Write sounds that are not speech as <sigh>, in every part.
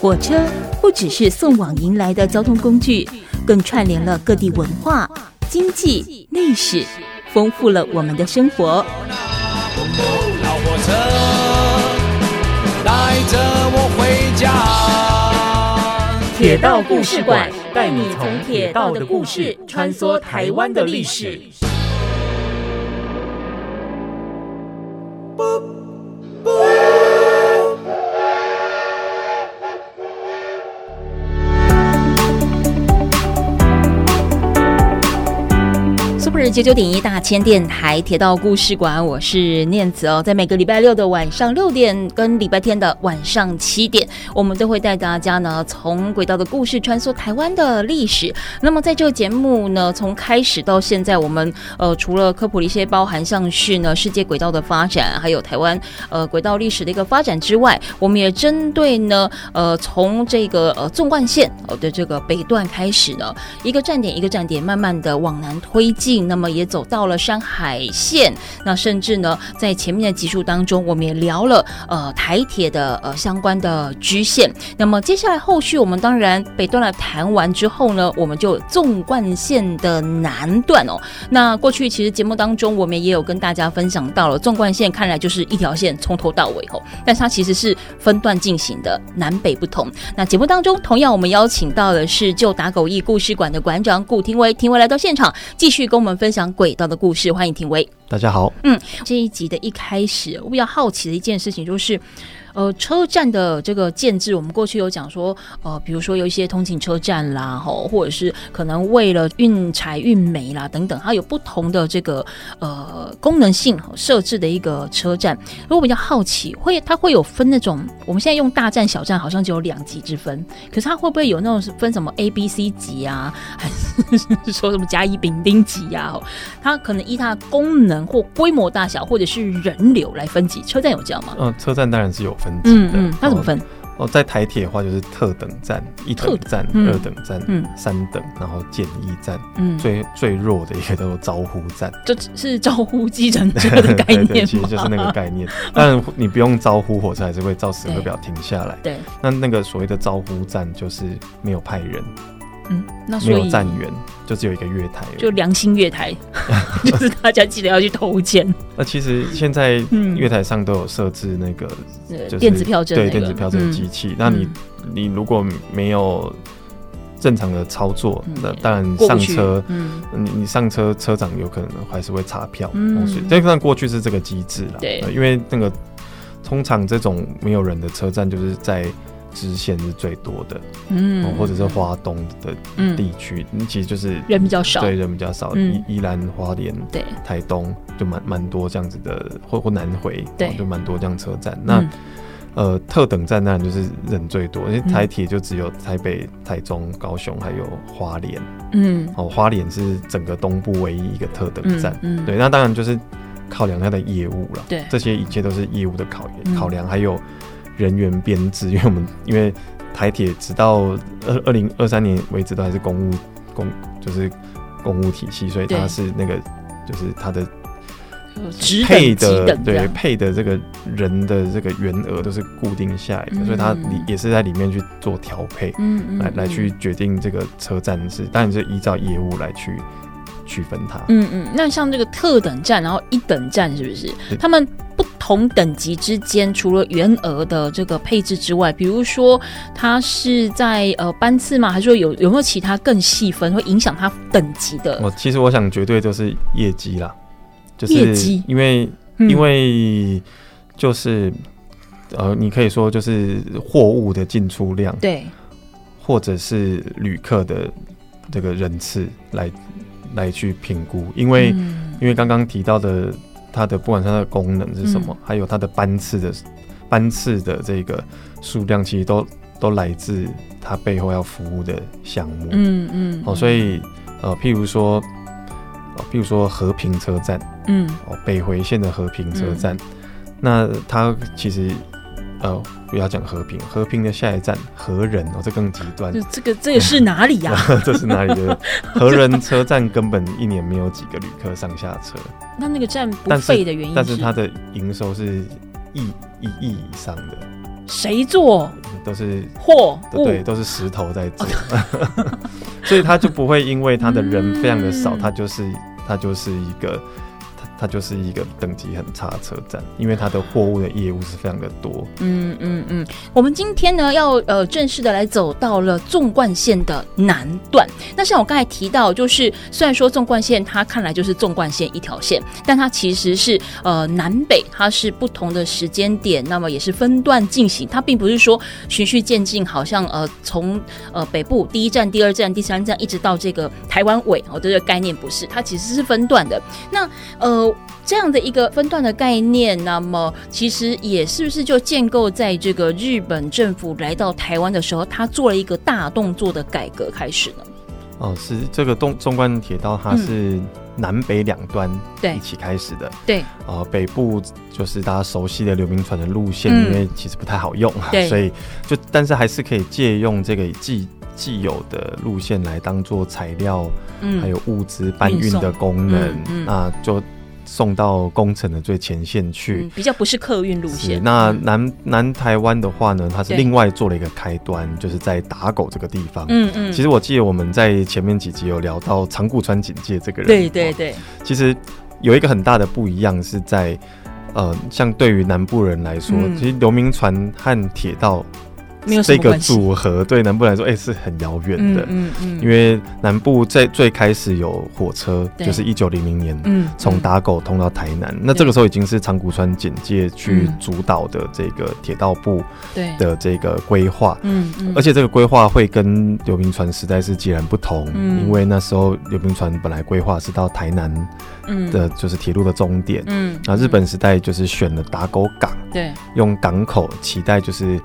火车不只是送往迎来的交通工具，更串联了各地文化、经济、历史，丰富了我们的生活。老火车带着我回家。铁道故事馆带你从铁道的故事穿梭台湾的历史。九九点一大千电台铁道故事馆，我是念慈哦。在每个礼拜六的晚上六点跟礼拜天的晚上七点，我们都会带大家呢从轨道的故事穿梭台湾的历史。那么在这个节目呢，从开始到现在，我们呃除了科普了一些包含像是呢世界轨道的发展，还有台湾呃轨道历史的一个发展之外，我们也针对呢呃从这个呃纵贯线哦的这个北段开始呢，一个站点一个站点慢慢的往南推进。那么也走到了山海线，那甚至呢，在前面的集数当中，我们也聊了呃台铁的呃相关的支线。那么接下来后续，我们当然北段来谈完之后呢，我们就纵贯线的南段哦。那过去其实节目当中，我们也有跟大家分享到了纵贯线，看来就是一条线从头到尾哦，但它其实是分段进行的，南北不同。那节目当中，同样我们邀请到的是旧打狗驿故事馆的馆长顾廷威，廷威来到现场，继续跟我们分。享享轨道的故事，欢迎廷维。大家好，嗯，这一集的一开始，我比较好奇的一件事情就是。呃，车站的这个建制，我们过去有讲说，呃，比如说有一些通勤车站啦，吼，或者是可能为了运柴运煤啦等等，它有不同的这个呃功能性设置的一个车站。如果比较好奇，会它会有分那种，我们现在用大站小站好像只有两级之分，可是它会不会有那种分什么 A、B、C 级啊，还 <laughs> 是说什么甲乙丙丁级啊？它可能依它的功能或规模大小，或者是人流来分级。车站有这样吗？嗯，车站当然是有分。嗯嗯，那怎么分？哦，在台铁的话就是特等站、一等站、二等站、嗯、三等，然后简易站，嗯，最最弱的一个叫做招呼站，这是招呼计程车的概念其实就是那个概念。<laughs> 但你不用招呼，火车还是会照时刻表停下来。对，那那个所谓的招呼站就是没有派人。嗯，那所没有站员，就只有一个月台，就良心月台，<laughs> 就是大家记得要去投钱。那其实现在月台上都有设置那个，就是电子票证，对电子票证的机器。那你你如果没有正常的操作，那当然上车，嗯，你你上车车长有可能还是会查票。嗯，这算过去是这个机制了。对，因为那个通常这种没有人的车站就是在。支线是最多的，嗯，或者是花东的地区，嗯，其实就是人比较少，对，人比较少，依依兰花莲，对，台东就蛮蛮多这样子的，或或南回，对，就蛮多这样车站。那呃，特等站当然就是人最多，因为台铁就只有台北、台中、高雄还有花莲，嗯，哦，花莲是整个东部唯一一个特等站，嗯，对，那当然就是考量它的业务了，对，这些一切都是业务的考考量，还有。人员编制，<laughs> 因为我们因为台铁直到二二零二三年为止都还是公务公就是公务体系，所以它是那个就是它的配的对配的这个人的这个员额都是固定下来的，所以它也是在里面去做调配，嗯，来来去决定这个车站是当然是依照业务来去区分它。嗯嗯，那像这个特等站，然后一等站是不是他们？不同等级之间，除了员额的这个配置之外，比如说它是在呃班次吗？还是说有有没有其他更细分会影响它等级的？哦，其实我想绝对就是业绩啦，就是业绩，因为、嗯、因为就是呃，你可以说就是货物的进出量，对，或者是旅客的这个人次来来去评估，因为、嗯、因为刚刚提到的。它的不管它的功能是什么，嗯、还有它的班次的班次的这个数量，其实都都来自它背后要服务的项目。嗯嗯。哦，所以呃，譬如说，呃、譬如说和平车站，嗯，哦，北回线的和平车站，嗯、那它其实呃，不要讲和平，和平的下一站和人哦，这更极端。就这个这个是哪里呀、<laughs> 啊？这是哪里的？和仁车站根本一年没有几个旅客上下车。那那个站不废的原因是，但是它的营收是亿一亿以上的，谁做？都是货物，对，都是石头在做，<laughs> 所以他就不会因为他的人非常的少，<laughs> 他就是他就是一个。它就是一个等级很差的车站，因为它的货物的业务是非常的多。嗯嗯嗯，我们今天呢要呃正式的来走到了纵贯线的南段。那像我刚才提到，就是虽然说纵贯线它看来就是纵贯线一条线，但它其实是呃南北它是不同的时间点，那么也是分段进行。它并不是说循序渐进，好像呃从呃北部第一站、第二站、第三站一直到这个台湾尾，哦，这个概念不是，它其实是分段的。那呃。这样的一个分段的概念，那么其实也是不是就建构在这个日本政府来到台湾的时候，他做了一个大动作的改革开始呢？哦，是这个东纵贯铁道，它是南北两端一起开始的。嗯、对，呃，北部就是大家熟悉的流民船的路线，嗯、因为其实不太好用，<laughs> 所以就但是还是可以借用这个既既有的路线来当做材料，嗯、还有物资搬运的功能，嗯嗯、那就。送到工程的最前线去，嗯，比较不是客运路线。那南、嗯、南台湾的话呢，它是另外做了一个开端，就是在打狗这个地方。嗯嗯。其实我记得我们在前面几集有聊到长谷川警戒这个人。对对对。其实有一个很大的不一样是在，呃，像对于南部人来说，嗯、其实刘铭传和铁道。这个组合对南部来说，哎、欸，是很遥远的。嗯嗯，嗯，因为南部在最开始有火车，就是一九零零年，嗯，从打狗通到台南。嗯、那这个时候已经是长谷川简介去主导的这个铁道部的这个规划。嗯嗯，而且这个规划会跟刘铭传时代是截然不同。嗯，因为那时候刘铭传本来规划是到台南，的就是铁路的终点。嗯，那日本时代就是选了打狗港，对，用港口期待就是。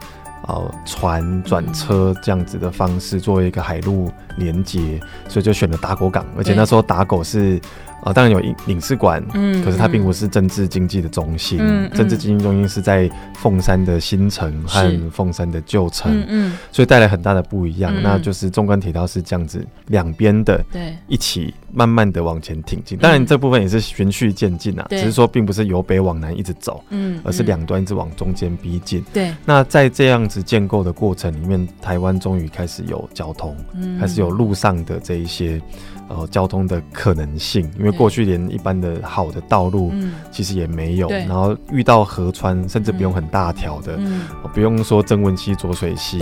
呃，船转车这样子的方式作为一个海陆连接，所以就选了打狗港，而且那时候打狗是。啊、呃，当然有领领事馆，嗯，可是它并不是政治经济的中心，嗯，政治经济中心是在凤山的新城和凤山的旧城，嗯嗯，所以带来很大的不一样。嗯、那就是纵贯铁道是这样子，两边的对一起慢慢的往前挺进。当然这部分也是循序渐进啊，对只是说并不是由北往南一直走，嗯，而是两端一直往中间逼近。对，那在这样子建构的过程里面，台湾终于开始有交通，嗯，开始有路上的这一些。呃，交通的可能性，因为过去连一般的好的道路，其实也没有。然后遇到河川，甚至不用很大条的，不用说曾文溪、浊水溪，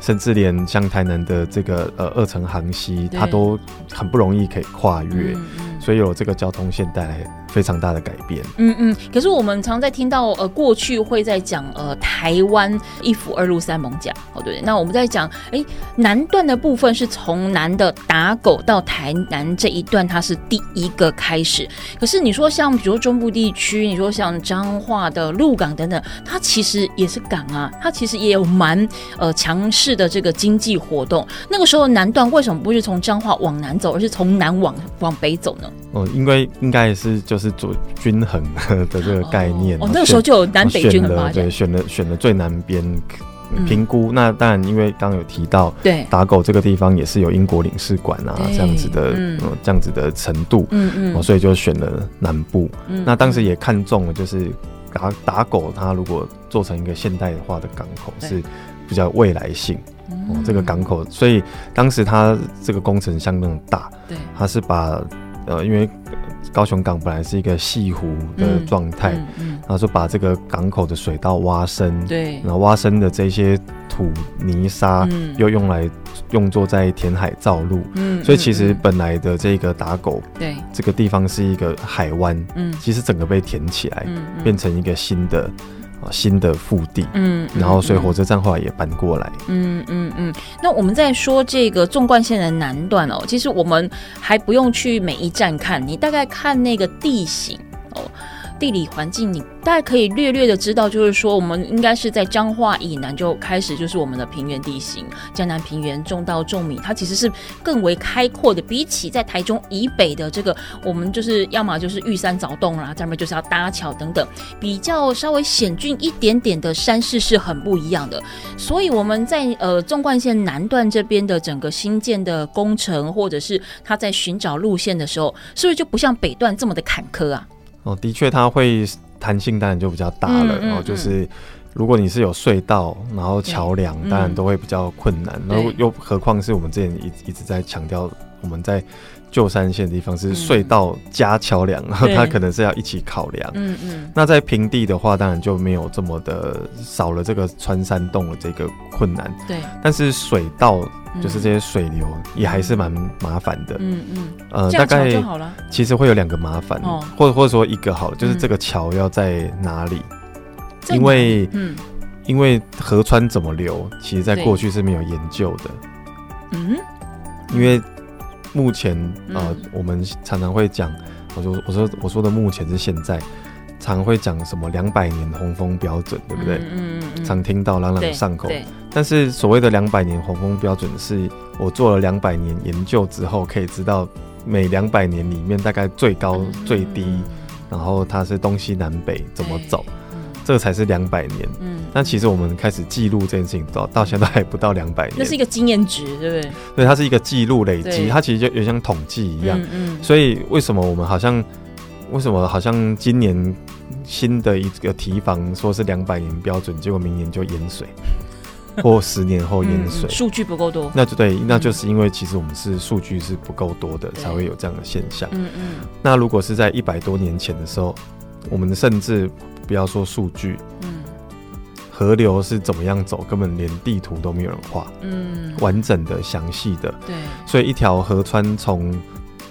甚至连像台南的这个呃二层航溪，它都很不容易可以跨越。所以有这个交通线带来非常大的改变。嗯嗯，可是我们常在听到呃，过去会在讲呃台湾一府二路三艋舺哦，对。那我们在讲哎南段的部分是从南的打狗到台南这一段，它是第一个开始。可是你说像比如说中部地区，你说像彰化的鹿港等等，它其实也是港啊，它其实也有蛮呃强势的这个经济活动。那个时候南段为什么不是从彰化往南走，而是从南往往北走呢？哦，应该应该也是就是做均衡 <laughs> 的这个概念。哦，哦，那个时候就有南北均衡嘛，对，选了选了最南边评估。嗯、那当然，因为刚刚有提到，对，打狗这个地方也是有英国领事馆啊，这样子的，嗯、呃，这样子的程度，嗯嗯、哦，所以就选了南部。嗯、那当时也看中了，就是打打狗，它如果做成一个现代化的港口，是比较未来性。哦，这个港口，所以当时它这个工程相当大，对，它是把。呃，因为高雄港本来是一个细湖的状态，嗯嗯。嗯、然后就把这个港口的水道挖深，对，然后挖深的这些土泥沙又用来用作在填海造路，嗯，所以其实本来的这个打狗，对，这个地方是一个海湾，嗯，其实整个被填起来，变成一个新的。新的腹地，嗯，然后所以火车站后来也搬过来，嗯嗯嗯。那我们在说这个纵贯线的南段哦，其实我们还不用去每一站看，你大概看那个地形哦。地理环境，你大概可以略略的知道，就是说，我们应该是在彰化以南就开始，就是我们的平原地形，江南平原种稻种米，它其实是更为开阔的，比起在台中以北的这个，我们就是要么就是玉山凿洞啦，咱们就是要搭桥等等，比较稍微险峻一点点的山势是很不一样的。所以我们在呃纵贯线南段这边的整个新建的工程，或者是他在寻找路线的时候，是不是就不像北段这么的坎坷啊？哦，的确，它会弹性当然就比较大了。然后、嗯嗯嗯、就是如果你是有隧道，然后桥梁，当然都会比较困难。然后又何况是我们之前一一直在强调，我们在旧山线的地方是隧道加桥梁，然后它可能是要一起考量。嗯嗯。那在平地的话，当然就没有这么的少了这个穿山洞的这个困难。对。但是水道就是这些水流也还是蛮麻烦的。嗯嗯。呃，大概其实会有两个麻烦，或者或者说一个好了，就是这个桥要在哪里？因为，嗯，因为河川怎么流，其实在过去是没有研究的。嗯，因为目前呃，我们常常会讲，我说我说我说的目前是现在，常会讲什么两百年洪峰标准，对不对？嗯嗯，常听到朗朗上口。但是所谓的两百年洪峰标准，是我做了两百年研究之后，可以知道每两百年里面大概最高最低，然后它是东西南北怎么走。这才是两百年，嗯，那其实我们开始记录这件事情到到现在还不到两百年，那是一个经验值，对不对？对，它是一个记录累积，它其实就有点像统计一样，嗯，嗯，所以为什么我们好像，为什么好像今年新的一个提防说是两百年标准，结果明年就淹水，<laughs> 或十年后淹水，数据不够多，那就对，那就是因为其实我们是数据是不够多的，才会有这样的现象，嗯嗯。那如果是在一百多年前的时候，我们甚至。不要说数据，嗯，河流是怎么样走，根本连地图都没有人画，嗯，完整的、详细的，对，所以一条河川从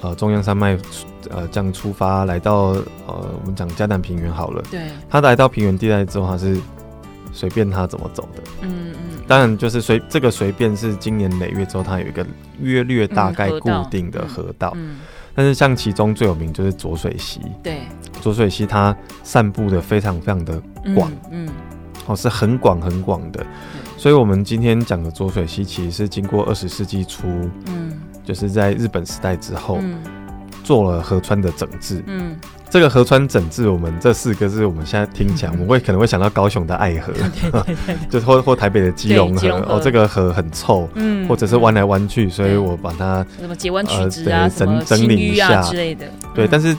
呃中央山脉呃这样出发，来到呃我们讲嘉南平原好了，对，它来到平原地带之后，它是随便它怎么走的，嗯嗯，当然就是随这个随便是今年累月之后，它有一个约略大概固定的河道。嗯嗯但是像其中最有名就是浊水溪，对，浊水溪它散布的非常非常的广，嗯，哦，是很广很广的，所以我们今天讲的浊水溪其实是经过二十世纪初，嗯，就是在日本时代之后，做了河川的整治，嗯。这个河川整治，我们这四个字，我们现在听起来，我们会可能会想到高雄的爱河，<laughs> <laughs> 就是或或台北的基隆河。哦，这个河很臭，嗯，或者是弯来弯去，所以我把它什么截弯取直啊，整整理一下之类的。对，但是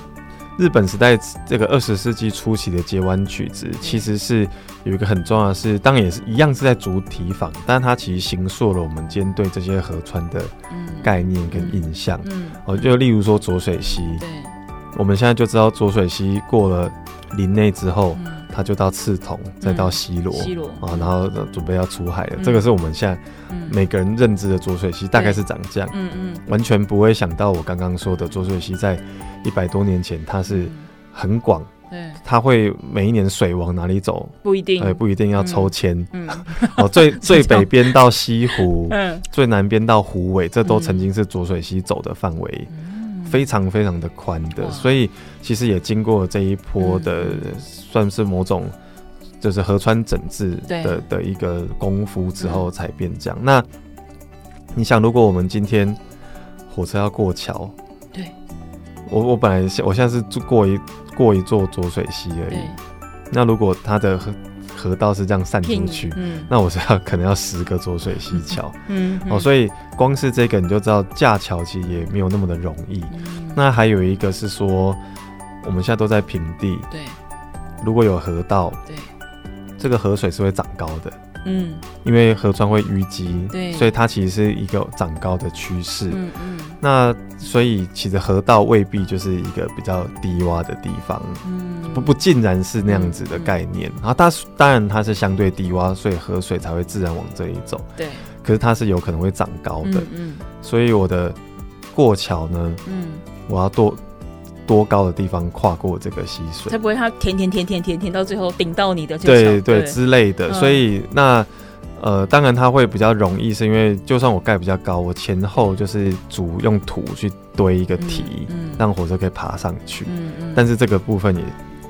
日本时代这个二十世纪初期的截弯曲直，其实是有一个很重要的是，当然也是一样是在筑堤防，但是它其实形塑了我们今天对这些河川的概念跟印象。嗯，哦，就例如说浊水溪。对。我们现在就知道浊水溪过了林内之后，它就到刺桐，再到西螺，啊，然后准备要出海了。这个是我们现在每个人认知的浊水溪，大概是长这样。嗯嗯，完全不会想到我刚刚说的浊水溪在一百多年前它是很广，对，它会每一年水往哪里走？不一定，哎，不一定要抽签。嗯，<laughs> 哦，最 <laughs> 最北边到西湖，嗯，最南边到湖尾，这都曾经是浊水溪走的范围。非常非常的宽的，所以其实也经过这一波的，算是某种就是河川整治的的一个功夫之后才变这样。那你想，如果我们今天火车要过桥，对，我我本来我现在是过一过一座浊水溪而已，那如果它的河道是这样散出去，嗯，那我是要可能要十个左水溪桥，嗯，哦，所以光是这个你就知道架桥其实也没有那么的容易。嗯，那还有一个是说，我们现在都在平地，对，如果有河道，对，这个河水是会长高的，嗯，因为河川会淤积，对，所以它其实是一个长高的趋势，嗯嗯，那所以其实河道未必就是一个比较低洼的地方，嗯。不不尽然是那样子的概念，然后它当然它是相对低洼，所以河水才会自然往这里走。对，可是它是有可能会长高的，嗯，所以我的过桥呢，嗯，我要多多高的地方跨过这个溪水，才不会它填填填填填填到最后顶到你的这对对之类的。所以那呃，当然它会比较容易，是因为就算我盖比较高，我前后就是主用土去堆一个堤，让火车可以爬上去。嗯嗯，但是这个部分也。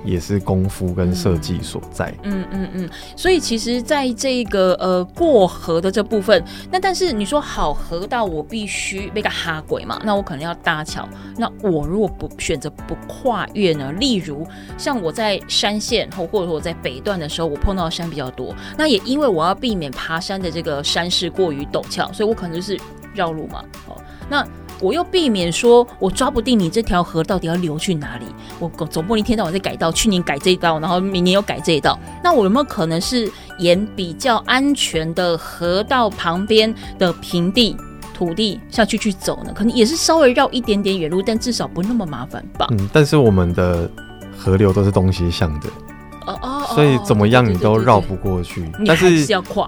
也是功夫跟设计所在。嗯嗯嗯，所以其实在这个呃过河的这部分，那但是你说好河道，我必须那个哈轨嘛，那我可能要搭桥。那我如果不选择不跨越呢？例如像我在山线或或者说我在北段的时候，我碰到山比较多，那也因为我要避免爬山的这个山势过于陡峭，所以我可能就是绕路嘛。哦，那。我又避免说我抓不定你这条河到底要流去哪里，我总不能一天到晚在改道，去年改这一道，然后明年又改这一道，那我有没有可能是沿比较安全的河道旁边的平地土地下去去走呢？可能也是稍微绕一点点远路，但至少不那么麻烦吧。嗯，但是我们的河流都是东西向的。哦哦，所以怎么样你都绕不过去，但是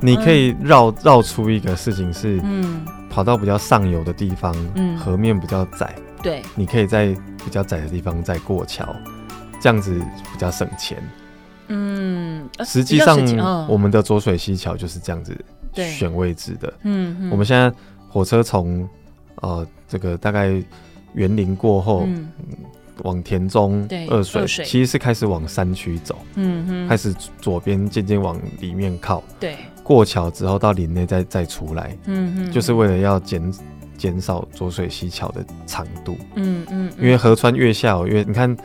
你可以绕绕出一个事情是，嗯，跑到比较上游的地方，嗯，河面比较窄，对，你可以在比较窄的地方再过桥，这样子比较省钱，嗯，实际上我们的浊水溪桥就是这样子选位置的，嗯，我们现在火车从呃这个大概园林过后，嗯。往田中二水，二水。其实是开始往山区走，嗯哼，开始左边渐渐往里面靠，对，过桥之后到林内再再出来，嗯嗯，就是为了要减减少浊水溪桥的长度，嗯嗯，因为河川越下越，你看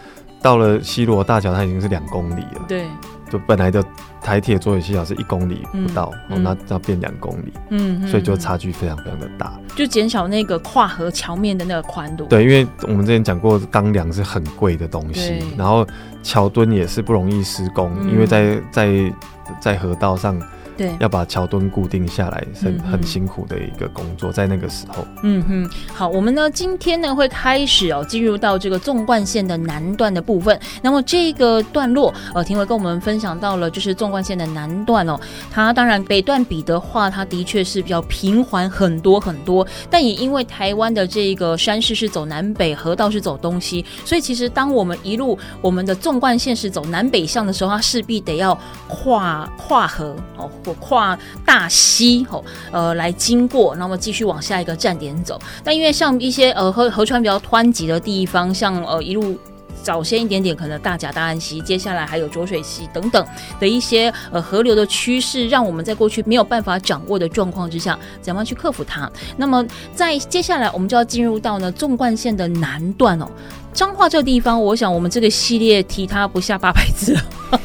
到了西螺大桥，它已经是两公里了，对。就本来的台铁浊水溪桥是一公里不到，嗯嗯、那要变两公里，嗯，所以就差距非常非常的大，就减少那个跨河桥面的那个宽度。对，因为我们之前讲过，钢梁是很贵的东西，然后桥墩也是不容易施工，嗯、因为在在在河道上。对，要把桥墩固定下来是很很辛苦的一个工作，在那个时候。嗯哼，好，我们呢今天呢会开始哦进入到这个纵贯线的南段的部分。那么这个段落，呃，庭伟跟我们分享到了就是纵贯线的南段哦，它当然北段比的话，它的确是比较平缓很多很多，但也因为台湾的这个山势是走南北，河道是走东西，所以其实当我们一路我们的纵贯线是走南北向的时候，它势必得要跨跨河哦。跨大溪吼，呃，来经过，那么继续往下一个站点走。但因为像一些呃河河川比较湍急的地方，像呃一路早先一点点，可能大甲大安溪，接下来还有浊水溪等等的一些呃河流的趋势，让我们在过去没有办法掌握的状况之下，怎么样去克服它？那么在接下来，我们就要进入到呢纵贯线的南段哦。彰化这个地方，我想我们这个系列提它不下八百字。<laughs>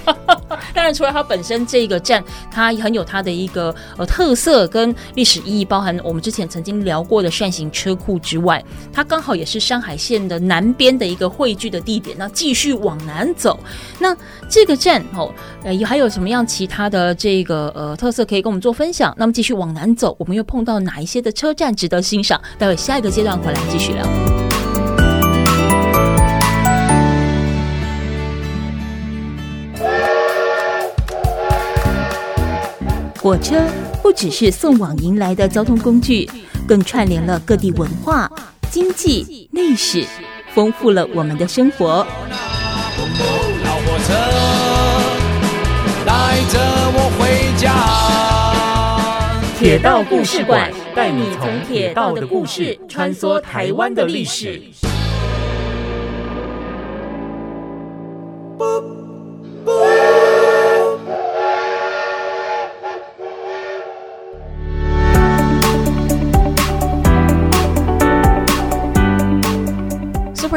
当然，除了它本身这个站，它很有它的一个呃特色跟历史意义，包含我们之前曾经聊过的扇形车库之外，它刚好也是山海线的南边的一个汇聚的地点。那继续往南走，那这个站哦，呃，还有什么样其他的这个呃特色可以跟我们做分享？那么继续往南走，我们又碰到哪一些的车站值得欣赏？待会下一个阶段回来继续聊。火车不只是送往迎来的交通工具，更串联了各地文化、经济、历史，丰富了我们的生活。老火车带着我回家。铁道故事馆带你从铁道的故事穿梭台湾的历史。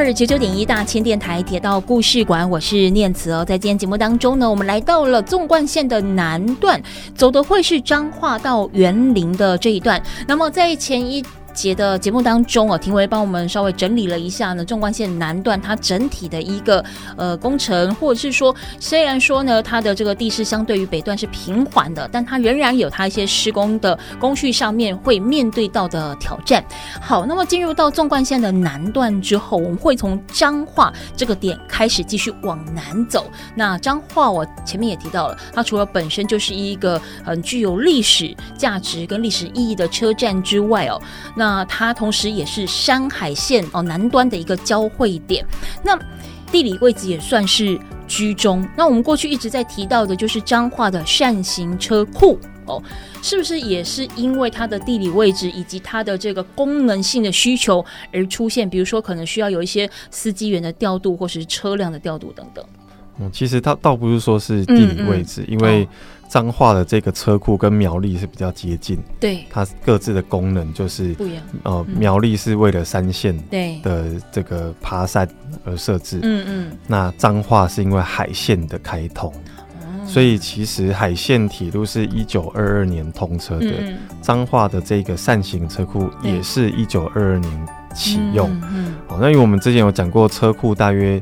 九九点一大千电台铁道故事馆，我是念慈哦。在今天节目当中呢，我们来到了纵贯线的南段，走的会是彰化到园林的这一段。那么在前一节的节目当中啊，庭维帮我们稍微整理了一下呢，纵贯线南段它整体的一个呃工程，或者是说，虽然说呢，它的这个地势相对于北段是平缓的，但它仍然有它一些施工的工序上面会面对到的挑战。好，那么进入到纵贯线的南段之后，我们会从彰化这个点开始继续往南走。那彰化我前面也提到了，它除了本身就是一个很具有历史价值跟历史意义的车站之外哦，那那它同时也是山海线哦南端的一个交汇点，那地理位置也算是居中。那我们过去一直在提到的，就是彰化的扇形车库哦，是不是也是因为它的地理位置以及它的这个功能性的需求而出现？比如说，可能需要有一些司机员的调度，或是车辆的调度等等。嗯，其实它倒不是说是地理位置，嗯嗯、因为。彰化的这个车库跟苗栗是比较接近，对，它各自的功能就是不一样。呃，苗栗是为了山线的这个爬山而设置，嗯嗯。那彰化是因为海线的开通，所以其实海线铁路是一九二二年通车的，彰化的这个扇形车库也是一九二二年启用。嗯，嗯。哦，那因为我们之前有讲过，车库大约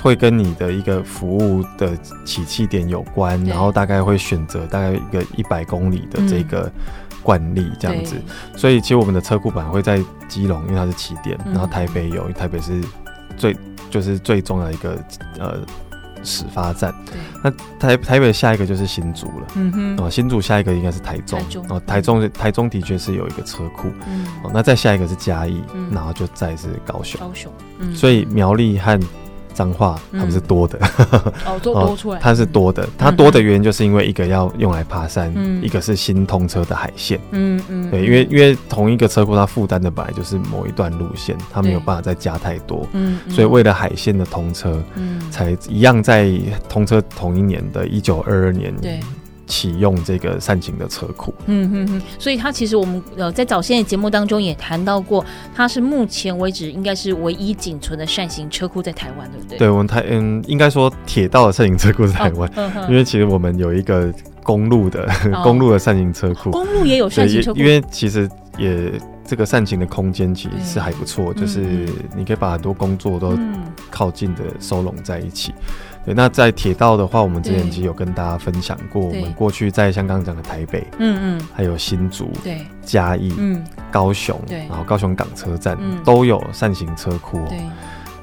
会跟你的一个服务的起訖点有关，然后大概会选择大概一个一百公里的这个惯例这样子。所以其实我们的车库本来会在基隆，因为它是起点，然后台北有，因为台北是最就是最重要的一个呃。始发站，对，那台台北下一个就是新竹了，嗯哼，哦，新竹下一个应该是台中，台中。哦，台中台中的确是有一个车库，嗯，哦，那再下一个是嘉义，嗯，然后就再是高雄，高雄，嗯，所以苗栗和。脏话它不是多的，哦，多出来，它是多的。它多的原因就是因为一个要用来爬山，一个是新通车的海线，嗯嗯，对，因为因为同一个车库它负担的本来就是某一段路线，它没有办法再加太多，嗯，所以为了海线的通车，嗯，才一样在通车同一年的一九二二年，对。启用这个善行的车库，嗯哼哼，所以它其实我们呃在早先的节目当中也谈到过，它是目前为止应该是唯一仅存的善行车库在台湾，对不对？对，我们台嗯，应该说铁道的善行车库在台湾，哦，因为其实我们有一个公路的，哦，<laughs> 公路的善行车库，公路也有善行车库，因为其实也这个善行的空间其实是还不错，就是你可以把很多工作都靠近的收拢在一起。对，那在铁道的话，我们之前其实有跟大家分享过，我们过去在像刚刚讲的台北，嗯嗯，还有新竹、对，嘉义、嗯，高雄，对，然后高雄港车站都有善行车库，对，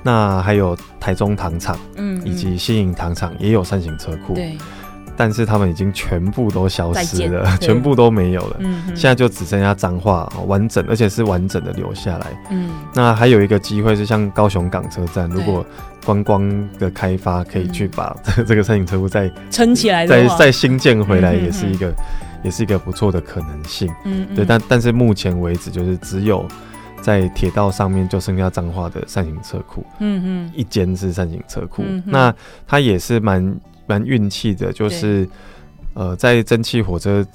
那还有台中糖厂，嗯，以及新营糖厂也有善行车库，对。但是他们已经全部都消失了，<laughs> 全部都没有了。嗯，现在就只剩下脏话完整，而且是完整的留下来。嗯，那还有一个机会是像高雄港车站，如果观光的开发可以去把 <laughs> 这个善行车库再撑起来，再再新建回来，也是一个也是一个不错的可能性。嗯，对，但但是目前为止，就是只有在铁道上面就剩下彰化的善行车库。嗯嗯，一间是善行车库，那它也是蛮。蛮运气的，就是，呃，在蒸汽火车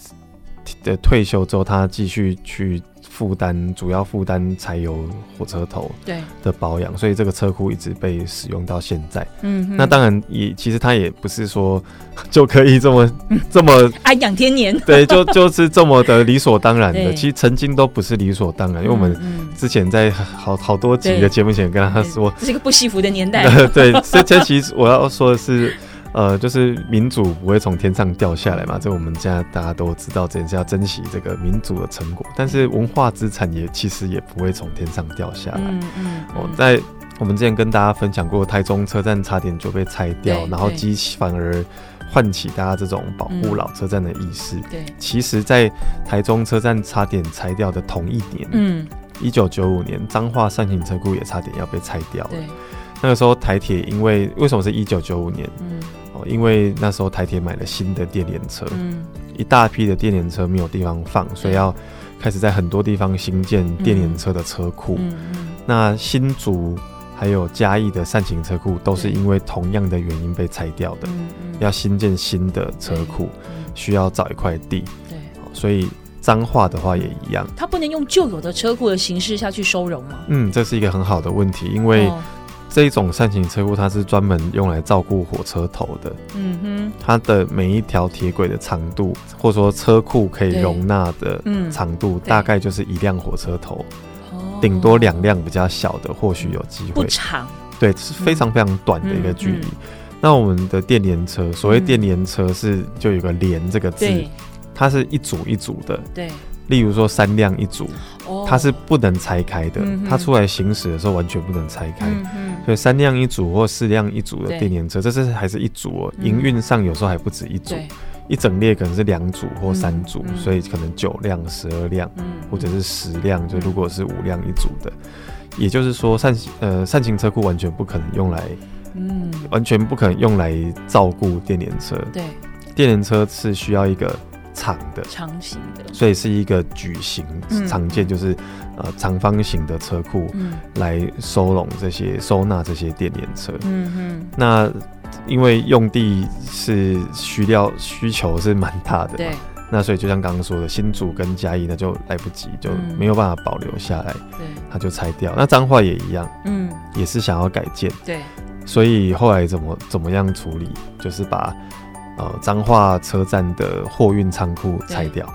的退休之后，他继续去负担，主要负担柴油火车头对的保养，所以这个车库一直被使用到现在。嗯，那当然也其实他也不是说就可以这么 <laughs> 这么 <laughs> 安养天年，对，就就是这么的理所当然的。其实曾经都不是理所当然，因为我们之前在好好多集的节目前跟他说，这是一个不幸福的年代。<laughs> 对，这这其实我要说的是。呃，就是民主不会从天上掉下来嘛，这我们现在大家都知道，这件事要珍惜这个民主的成果。但是文化资产也其实也不会从天上掉下来。嗯嗯。哦，在我们之前跟大家分享过，台中车站差点就被拆掉，然后激起反而唤起大家这种保护老车站的意识。对。其实，在台中车站差点拆掉的同一年，嗯，一九九五年，彰化善行车库也差点要被拆掉了。对。那个时候台铁因为为什么是一九九五年？嗯。因为那时候台铁买了新的电联车，嗯，一大批的电联车没有地方放，所以要开始在很多地方新建电联车的车库。嗯嗯，那新竹还有嘉义的善行车库都是因为同样的原因被拆掉的，要新建新的车库，需要找一块地。对，所以脏话的话也一样，它不能用旧有的车库的形式下去收容吗？嗯，这是一个很好的问题，因为。这一种扇形车库，它是专门用来照顾火车头的。嗯哼，它的每一条铁轨的长度，或者说车库可以容纳的长度，大概就是一辆火车头，顶多两辆比较小的，或许有机会。不长，对，是非常非常短的一个距离。那我们的电联车，所谓电联车是就有个“联”这个字，它是一组一组的。对。例如说三辆一组，它是不能拆开的。它出来行驶的时候完全不能拆开。所以三辆一组或四辆一组的电联车，这是还是一组哦。营运上有时候还不止一组，一整列可能是两组或三组，所以可能九辆、十二辆，或者是十辆。就如果是五辆一组的，也就是说善呃善行车库完全不可能用来，嗯，完全不可能用来照顾电联车。对，电联车是需要一个。长的。长形的，所以是一个矩形，嗯、常见就是呃长方形的车库，来收拢这些收纳这些电联车。嗯哼，那因为用地是需要需求是蛮大的嘛，对，那所以就像刚刚说的，新竹跟嘉义那就来不及，就没有办法保留下来，对，他就拆掉。那彰化也一样，嗯，也是想要改建，对，所以后来怎么怎么样处理，就是把。呃，彰化车站的货运仓库拆掉，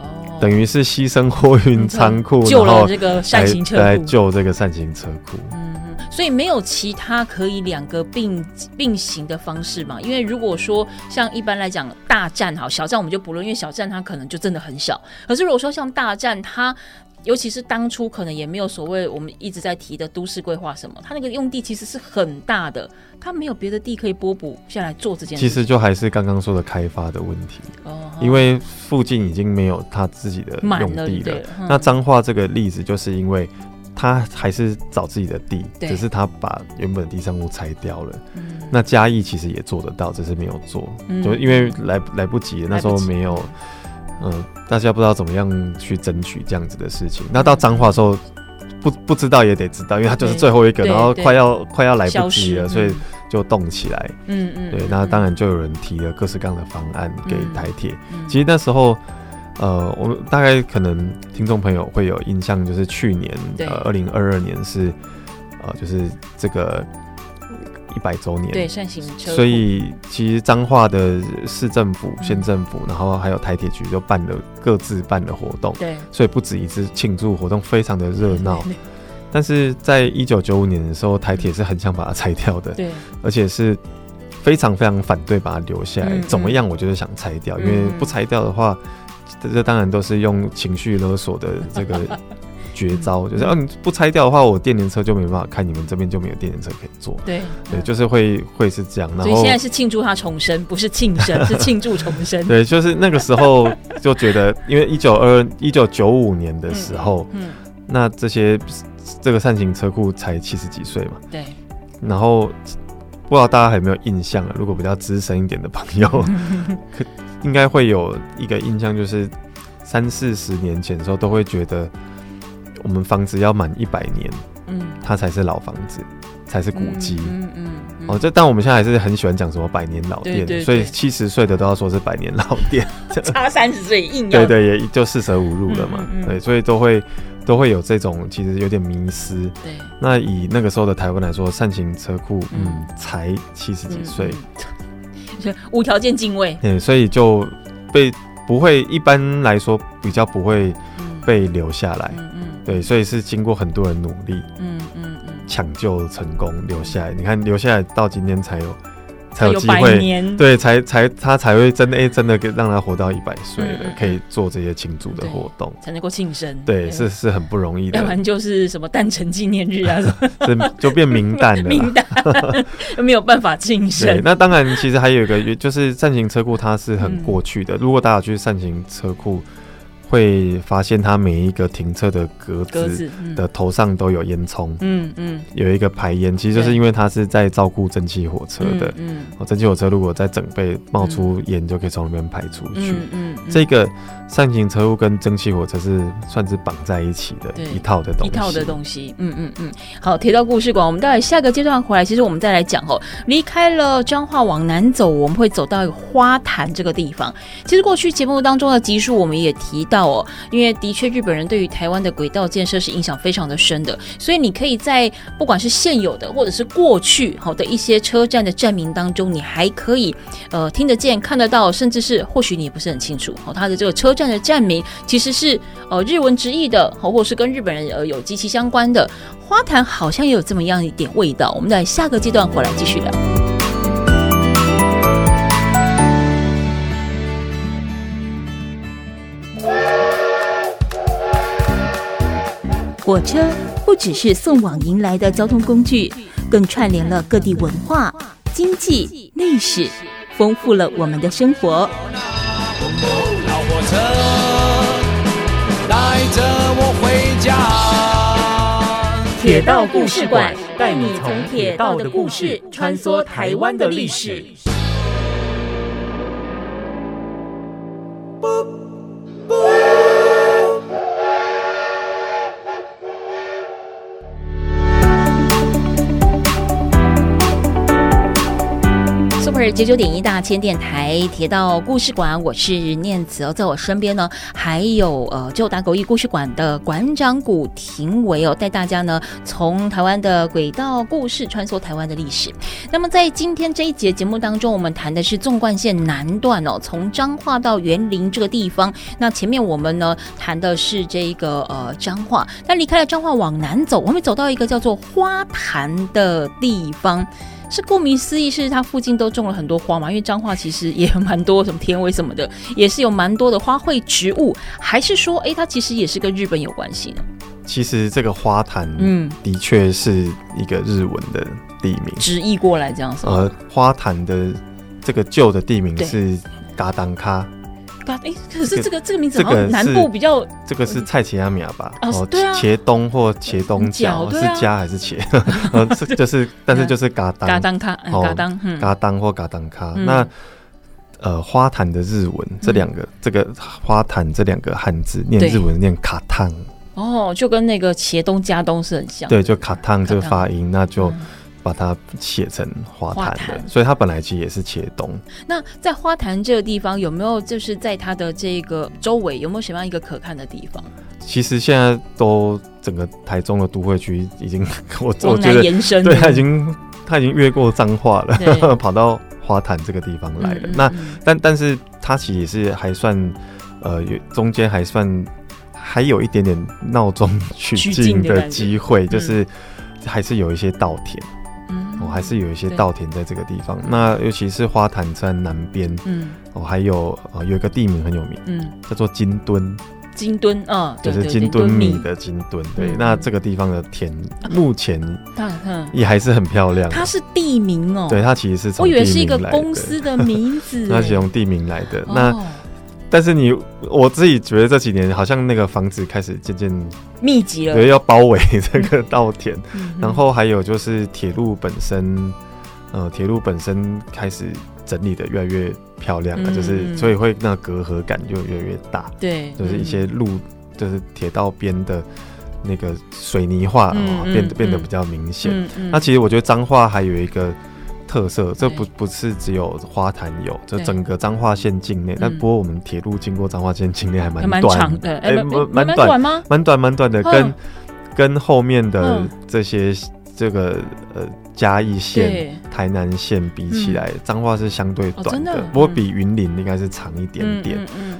哦，等于是牺牲货运仓库，救了这个扇形车库，来救这个扇形车库。嗯，所以没有其他可以两个并并行的方式嘛？因为如果说像一般来讲大站好，小站我们就不论，因为小站它可能就真的很小。可是如果说像大站，它尤其是当初可能也没有所谓我们一直在提的都市规划什么，它那个用地其实是很大的，它没有别的地可以拨补下来做这件事。其实就还是刚刚说的开发的问题哦，因为附近已经没有他自己的用地了。了嗯、那彰化这个例子就是因为他还是找自己的地，只是他把原本的地上物拆掉了。嗯、那嘉义其实也做得到，只是没有做，嗯、就因为来来不及了，那时候没有。嗯，大家不知道怎么样去争取这样子的事情。那到脏话的时候，不不知道也得知道，因为他就是最后一个，然后快要快要来不及了，嗯、所以就动起来。嗯嗯，对，那当然就有人提了各式各样的方案给台铁。嗯、其实那时候，呃，我们大概可能听众朋友会有印象，就是去年呃二零二二年是呃就是这个。一百周年，对，扇形车。所以其实彰化的市政府、县政府，然后还有台铁局，就办了各自办的活动。对，所以不止一次庆祝活动，非常的热闹。<laughs> 但是在一九九五年的时候，台铁是很想把它拆掉的，对，而且是非常非常反对把它留下来。怎么样，我就是想拆掉，因为不拆掉的话，这当然都是用情绪勒索的这个。绝招就是，哦、啊，你不拆掉的话，我电联车就没办法开，你们这边就没有电联车可以坐。对对，就是会会是这样。然后所以现在是庆祝他重生，不是庆生，是庆祝重生。<laughs> 对，就是那个时候就觉得，因为一九二一九九五年的时候，嗯，嗯那这些这个扇形车库才七十几岁嘛。对。然后不知道大家还有没有印象啊？如果比较资深一点的朋友，<laughs> 可应该会有一个印象，就是三四十年前的时候都会觉得。我们房子要满一百年，嗯，它才是老房子，才是古迹，嗯嗯。哦，这但我们现在还是很喜欢讲什么百年老店，所以七十岁的都要说是百年老店，<laughs> 差三十岁硬要，对，对对，也就四舍五入了嘛，嗯嗯嗯，对，所以都会都会有这种其实有点迷失。对，那以那个时候的台湾来说，扇形车库，嗯，才七十几岁，就 <laughs> 无条件敬畏，对，所以就被不会一般来说比较不会被留下来。嗯对，所以是经过很多人努力，嗯嗯嗯，抢救成功留下来。你看留下来到今天才有才有机会，对，才才他才会真的哎，真的给让他活到一百岁了，可以做这些庆祝的活动，才能够庆生。对，是是很不容易的。要不然就是什么诞辰纪念日啊，<laughs> 什么就变名单了，<laughs> 名单 <laughs> 没有办法庆生。对，那当然，其实还有一个，就是善行车库，它是很过去的。如果大家去善行车库。会发现它每一个停车的格子的头上都有烟囱，嗯嗯，有一个排烟，其实就是因为它是在照顾蒸汽火车的，嗯，哦，蒸汽火车如果在整备冒出烟，就可以从里面排出去，嗯，这个扇形车库跟蒸汽火车是算是绑在一起的一套的东西，一套的东西，嗯嗯嗯。好，铁道故事馆，我们待会下个阶段回来，其实我们再来讲哦，离开了彰化往南走，我们会走到花坛这个地方。其实过去节目当中的集数，我们也提到。哦，因为的确日本人对于台湾的轨道建设是影响非常的深的，所以你可以在不管是现有的或者是过去好的一些车站的站名当中，你还可以呃听得见、看得到，甚至是或许你也不是很清楚哦，它的这个车站的站名其实是呃日文直译的，或者是跟日本人呃有极其相关的。花坛好像也有这么样一点味道，我们在下个阶段回来继续聊。火车不只是送往迎来的交通工具，更串联了各地文化、经济、历史，丰富了我们的生活。着我回家。铁道故事馆带你从铁道的故事穿梭台湾的历史。九九点一大千电台铁道故事馆，我是念慈哦，在我身边呢还有呃旧打狗驿故事馆的馆长古廷维哦，带大家呢从台湾的轨道故事穿梭台湾的历史。那么在今天这一节节目当中，我们谈的是纵贯线南段哦，从彰化到园林这个地方。那前面我们呢谈的是这个呃彰化，那离开了彰化往南走，我们走到一个叫做花坛的地方。是顾名思义，是它附近都种了很多花嘛？因为彰化其实也有蛮多什么天威什么的，也是有蛮多的花卉植物。还是说，哎，它其实也是跟日本有关系呢？其实这个花坛，嗯，的确是一个日文的地名，直译过来这样子。呃，花坛的这个旧的地名是嘎当卡。哎，可是这个这个名字好像南部比较，这个是菜奇阿米亚吧？哦，对啊，茄东或茄东角是加还是茄？呃 <laughs> <laughs> 就是，但是就是嘎当嘎当卡，嘎当嘎当或嘎当卡。那呃，花坛的日文这两个，这个花坛这两个汉字念日文念卡烫。哦，就跟那个茄东加东是很像。对，就卡烫这个发音，那就。把它写成花坛的，所以它本来其实也是茄东。那在花坛这个地方有没有就是在它的这个周围有没有什么样一个可看的地方？其实现在都整个台中的都会区已经 <laughs> 我我觉得延伸，对，它已经它已经越过彰化了，跑到花坛这个地方来了。嗯嗯嗯，那但但是它其实也是还算呃中间还算还有一点点闹中取静的机会，就是还是有一些稻田。哦，还是有一些稻田在这个地方。那尤其是花坛山南边，嗯，哦，还有呃，有一个地名很有名，嗯，叫做金墩。金墩啊，就是金墩米的金墩。对，那这个地方的田目前 <laughs> 也还是很漂亮。它是地名哦，对，它其实是从我以为是一个公司的名字，<laughs> 它是从地名来的。那但是你我自己觉得这几年好像那个房子开始渐渐密集了，对，要包围这个稻田，嗯、然后还有就是铁路本身，呃，铁路本身开始整理的越来越漂亮了，嗯、就是所以会那隔阂感就越来越大，对，就是一些路，就是铁道边的那个水泥化，嗯、变得变得比较明显。嗯嗯、那其实我觉得彰化还有一个。特色，这不不是只有花坛有，这整个彰化县境内。但不过我们铁路经过彰化县境内还蛮短的，哎，蛮短吗？蛮短蛮短的，跟跟后面的这些这个呃嘉义县、台南县比起来，彰化是相对短的。不过比云林应该是长一点点，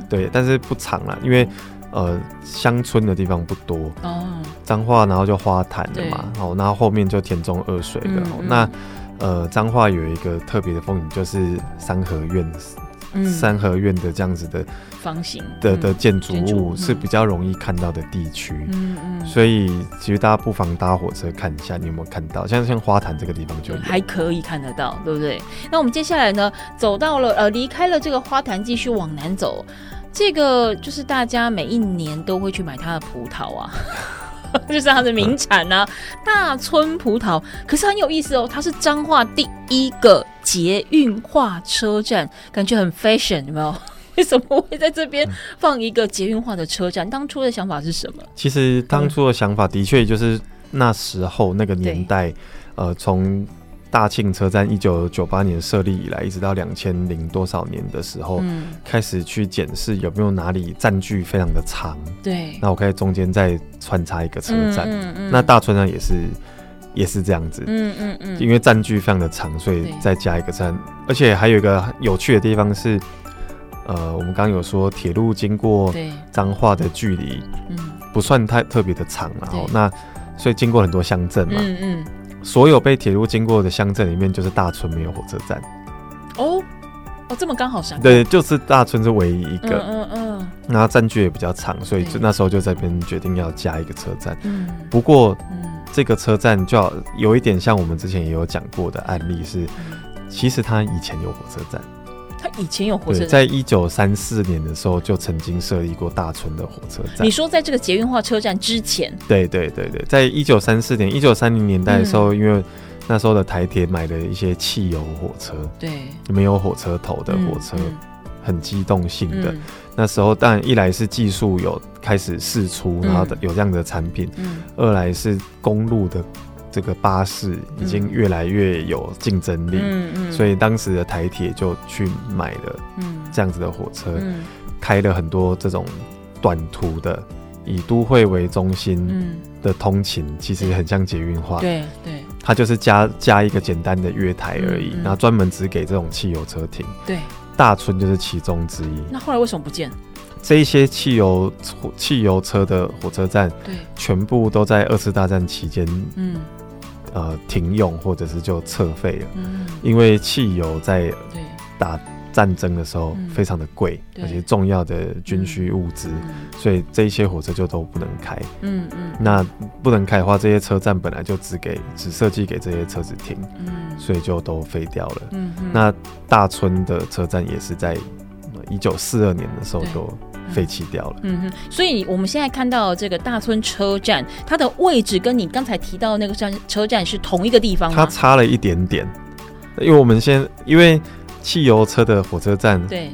对，但是不长了，因为呃乡村的地方不多。哦。彰化然后就花坛的嘛，哦，然后后面就田中二水的那。呃，彰化有一个特别的风景，就是三合院，嗯、三合院的这样子的方形的的建筑物是比较容易看到的地区，嗯嗯，所以其实大家不妨搭火车看一下，你有没有看到？像像花坛这个地方就还可以看得到，对不对？那我们接下来呢，走到了呃，离开了这个花坛，继续往南走，这个就是大家每一年都会去买它的葡萄啊。<laughs> 就是它的名产呢、啊，大村葡萄。可是很有意思哦，它是彰化第一个捷运化车站，感觉很 fashion，有没有？<laughs> 为什么会在这边放一个捷运化的车站？当初的想法是什么？其实当初的想法的确就是那时候那个年代，对呃，从。大庆车站一九九八年设立以来，一直到两千零多少年的时候，嗯、开始去检视有没有哪里占据非常的长。对，那我可以中间再穿插一个车站。嗯嗯嗯、那大村站也是也是这样子。嗯嗯嗯。因为占据非常的长，所以再加一个站。而且还有一个有趣的地方是，呃，我们刚刚有说铁路经过彰化的距离，嗯，不算太特别的长，然后那所以经过很多乡镇嘛。嗯嗯。所有被铁路经过的乡镇里面，就是大村没有火车站。哦，哦，这么刚好相对，就是大村是唯一一个。嗯嗯。然后占据也比较长，所以就那时候就在这边决定要加一个车站。嗯。不过，这个车站就有一点像我们之前也有讲过的案例是，其实它以前有火车站。它以前有火车站，在一九三四年的时候就曾经设立过大村的火车站。你说在这个捷运化车站之前？对对对对，在一九三四年、一九三零年代的时候，嗯、因为那时候的台铁买了一些汽油火车，对，没有火车头的火车，嗯、很机动性的。嗯、那时候，当然一来是技术有开始试出，然后有这样的产品；嗯、二来是公路的这个巴士已经越来越有竞争力，嗯嗯，所以当时的台铁就去买了这样子的火车，嗯，开了很多这种短途的，以都会为中心的通勤，其实很像捷运化，对对，它就是加加一个简单的月台而已，然后专门只给这种汽油车停，对，大村就是其中之一。那后来为什么不见？这一些汽油汽油车的火车站，对，全部都在二次大战期间，嗯，呃，停用或者是就撤废了，嗯，因为汽油在打战争的时候非常的贵，而且重要的军需物资，所以这一些火车就都不能开，嗯嗯，那不能开的话，这些车站本来就只给只设计给这些车子停，嗯，所以就都废掉了，嗯，那大村的车站也是在一九四二年的时候就。废弃掉了。嗯哼，所以我们现在看到这个大村车站，它的位置跟你刚才提到的那个站车站是同一个地方吗？它差了一点点，因为我们先因为汽油车的火车站对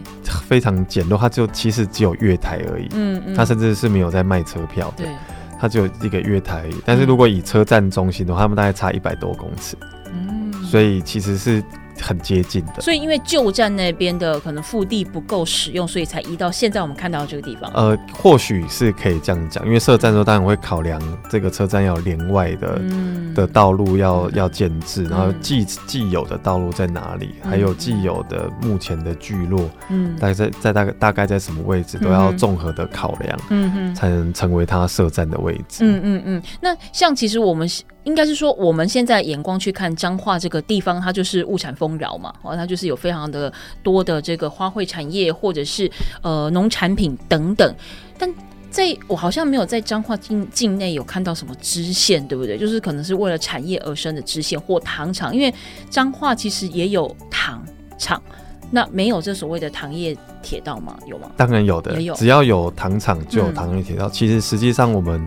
非常简陋，它就其实只有月台而已。嗯嗯，它甚至是没有在卖车票的，对，它只有一个月台而已。但是如果以车站中心的话，他们大概差一百多公尺。嗯，所以其实是。很接近的，所以因为旧站那边的可能腹地不够使用，所以才移到现在我们看到这个地方。呃，或许是可以这样讲，因为设站的时候当然会考量这个车站要连外的、嗯、的道路要要建制，然后既既有的道路在哪里，嗯、还有既有的目前的聚落，嗯，大概在在大概大概在什么位置，都要综合的考量，嗯哼，才能成为它设站的位置。嗯嗯嗯。那像其实我们。应该是说，我们现在眼光去看彰化这个地方，它就是物产丰饶嘛，哦，它就是有非常的多的这个花卉产业，或者是呃农产品等等。但在我好像没有在彰化境境内有看到什么支线，对不对？就是可能是为了产业而生的支线或糖厂，因为彰化其实也有糖厂，那没有这所谓的糖业铁道吗？有吗？当然有的，也有，只要有糖厂就有糖业铁道。嗯、其实实际上我们。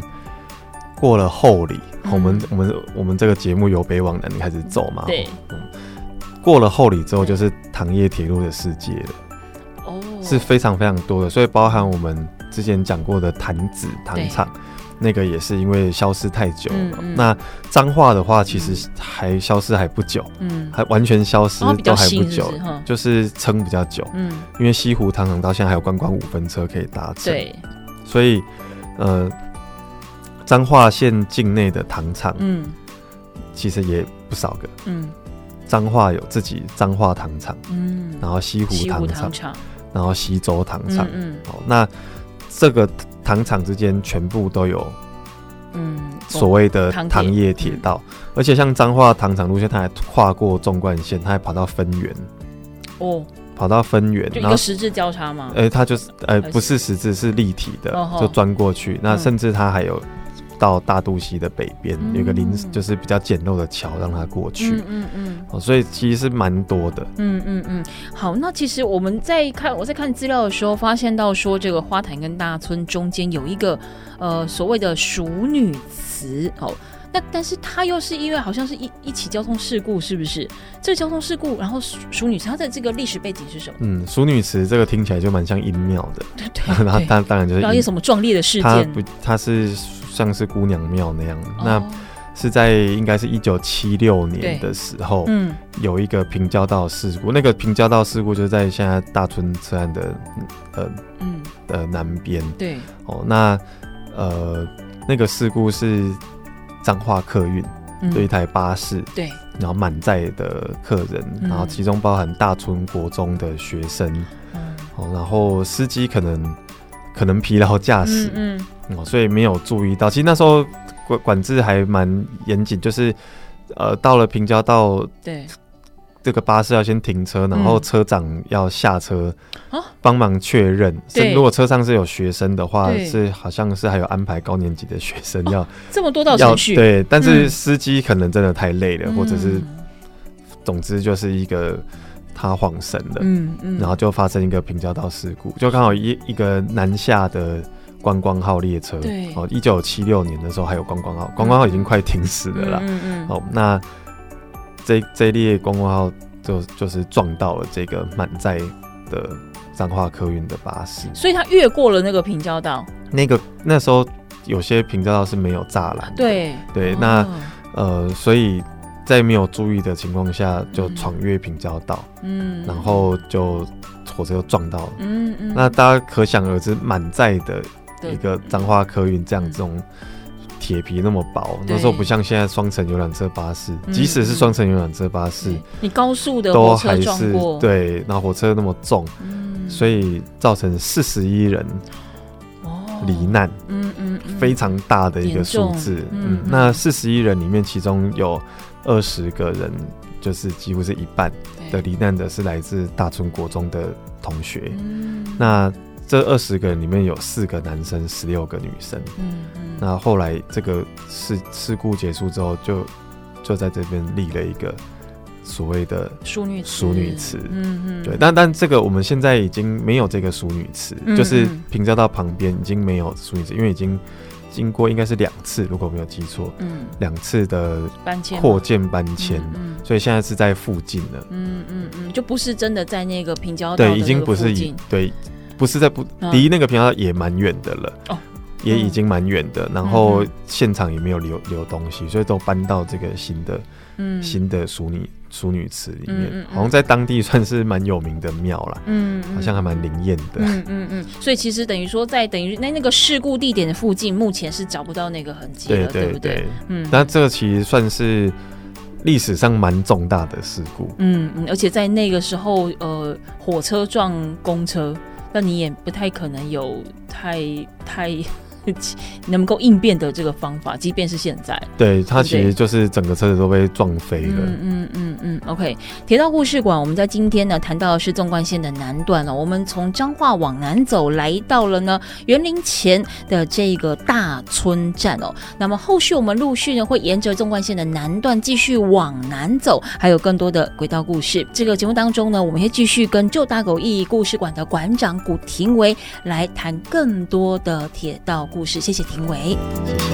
过了后里，嗯、我们我们我们这个节目由北往南开始走嘛。对、嗯。过了后里之后，就是糖业铁路的世界了。哦。是非常非常多的，所以包含我们之前讲过的潭子糖厂，那个也是因为消失太久了。嗯嗯、那脏话的话，其实还消失还不久。嗯。还完全消失都还不久，哦、就是撑比较久。嗯。因为西湖糖厂到现在还有观光五分车可以搭乘。对。所以，呃。彰化县境内的糖厂，嗯，其实也不少个，嗯，彰化有自己彰化糖厂，嗯，然后西湖糖厂，然后西州糖厂，嗯，哦，那这个糖厂之间全部都有，嗯，所谓的糖业铁道，而且像彰化糖厂路线，它还跨过纵贯线，它还跑到分园，哦，跑到分园，一个十字交叉吗？哎，它就是，呃，不是十字，是立体的，就钻过去，那甚至它还有。到大肚溪的北边有个临，就是比较简陋的桥，让它过去。嗯嗯嗯。哦，所以其实是蛮多的。嗯嗯嗯。好，那其实我们在看我在看资料的时候，发现到说这个花坛跟大村中间有一个呃所谓的熟女祠。哦，那但是它又是因为好像是一一起交通事故，是不是？这个交通事故，然后熟女祠它的这个历史背景是什么？嗯，熟女祠这个听起来就蛮像阴庙的。对对。<laughs> 然后当当然就是。然后有什么壮烈的事件？它不，它是。像是姑娘庙那样，那是在应该是一九七六年的时候，嗯，有一个平交道事故。那个平交道事故就是在现在大村车站的呃嗯。的南边，对。哦，那呃那个事故是彰化客运的一台巴士，对，然后满载的客人，然后其中包含大村国中的学生，哦，然后司机可能可能疲劳驾驶，嗯。哦，所以没有注意到，其实那时候管管制还蛮严谨，就是呃，到了平交道，对，这个巴士要先停车，然后车长要下车帮忙确认。对，如果车上是有学生的话，是好像是还有安排高年级的学生要这么多道程序。对，但是司机可能真的太累了，或者是总之就是一个他晃神了，嗯嗯，然后就发生一个平交道事故，就刚好一一个南下的。观光号列车，对，哦，一九七六年的时候还有观光号，观光号已经快停驶了啦。嗯嗯。哦，那这这列观光号就就是撞到了这个满载的彰化客运的巴士，所以它越过了那个平交道。那个那时候有些平交道是没有栅栏，对。对。那呃，所以在没有注意的情况下就闯越平交道，嗯，然后就火车又撞到了，嗯嗯，那大家可想而知，满载的一个彰化客运这样这种铁皮那么薄，那时候不像现在双层游览车巴士，即使是双层游览车巴士，你高速的都还是对，那火车那么重，所以造成四十一人。罹难，嗯嗯，非常大的一个数字，嗯，那四十一人里面，其中有二十个人，就是几乎是一半的罹难的是来自大村国中的同学，嗯，那这二十个人里面有四个男生，十六个女生，嗯嗯，那后来这个事事故结束之后，就就在这边立了一个。所谓的淑女淑女祠，嗯嗯，对，但但这个我们现在已经没有这个淑女祠，嗯、就是平交道旁边已经没有淑女祠，因为已经经过应该是两次，如果没有记错，嗯，两次的搬迁扩建搬迁，所以现在是在附近了，嗯嗯嗯，就不是真的在那个平交道，对，已经不是对，不是在不离那个平交道也蛮远的了，哦，也已经蛮远的，然后现场也没有留留东西，所以都搬到这个新的，嗯，新的淑女。淑女祠里面，好像在当地算是蛮有名的庙了，嗯，好像还蛮灵验的，嗯嗯嗯。所以其实等于说，在等于那那个事故地点的附近，目前是找不到那个痕迹了，对，对，对，对？不对？嗯，那这个其实算是历史上蛮重大的事故，嗯嗯，而且在那个时候，呃，火车撞公车，那你也不太可能有太太。<laughs> 能够应变的这个方法，即便是现在，对它其实就是整个车子都被撞飞了。嗯嗯嗯嗯。OK，铁道故事馆，我们在今天呢谈到的是纵贯线的南段了。我们从彰化往南走，来到了呢园林前的这个大村站哦。那么后续我们陆续呢会沿着纵贯线的南段继续往南走，还有更多的轨道故事。这个节目当中呢，我们会继续跟旧大狗意义故事馆的馆长古廷维来谈更多的铁道故事。故事，谢谢评委。谢谢。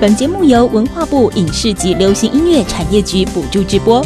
本节目由文化部影视及流行音乐产业局补助直播。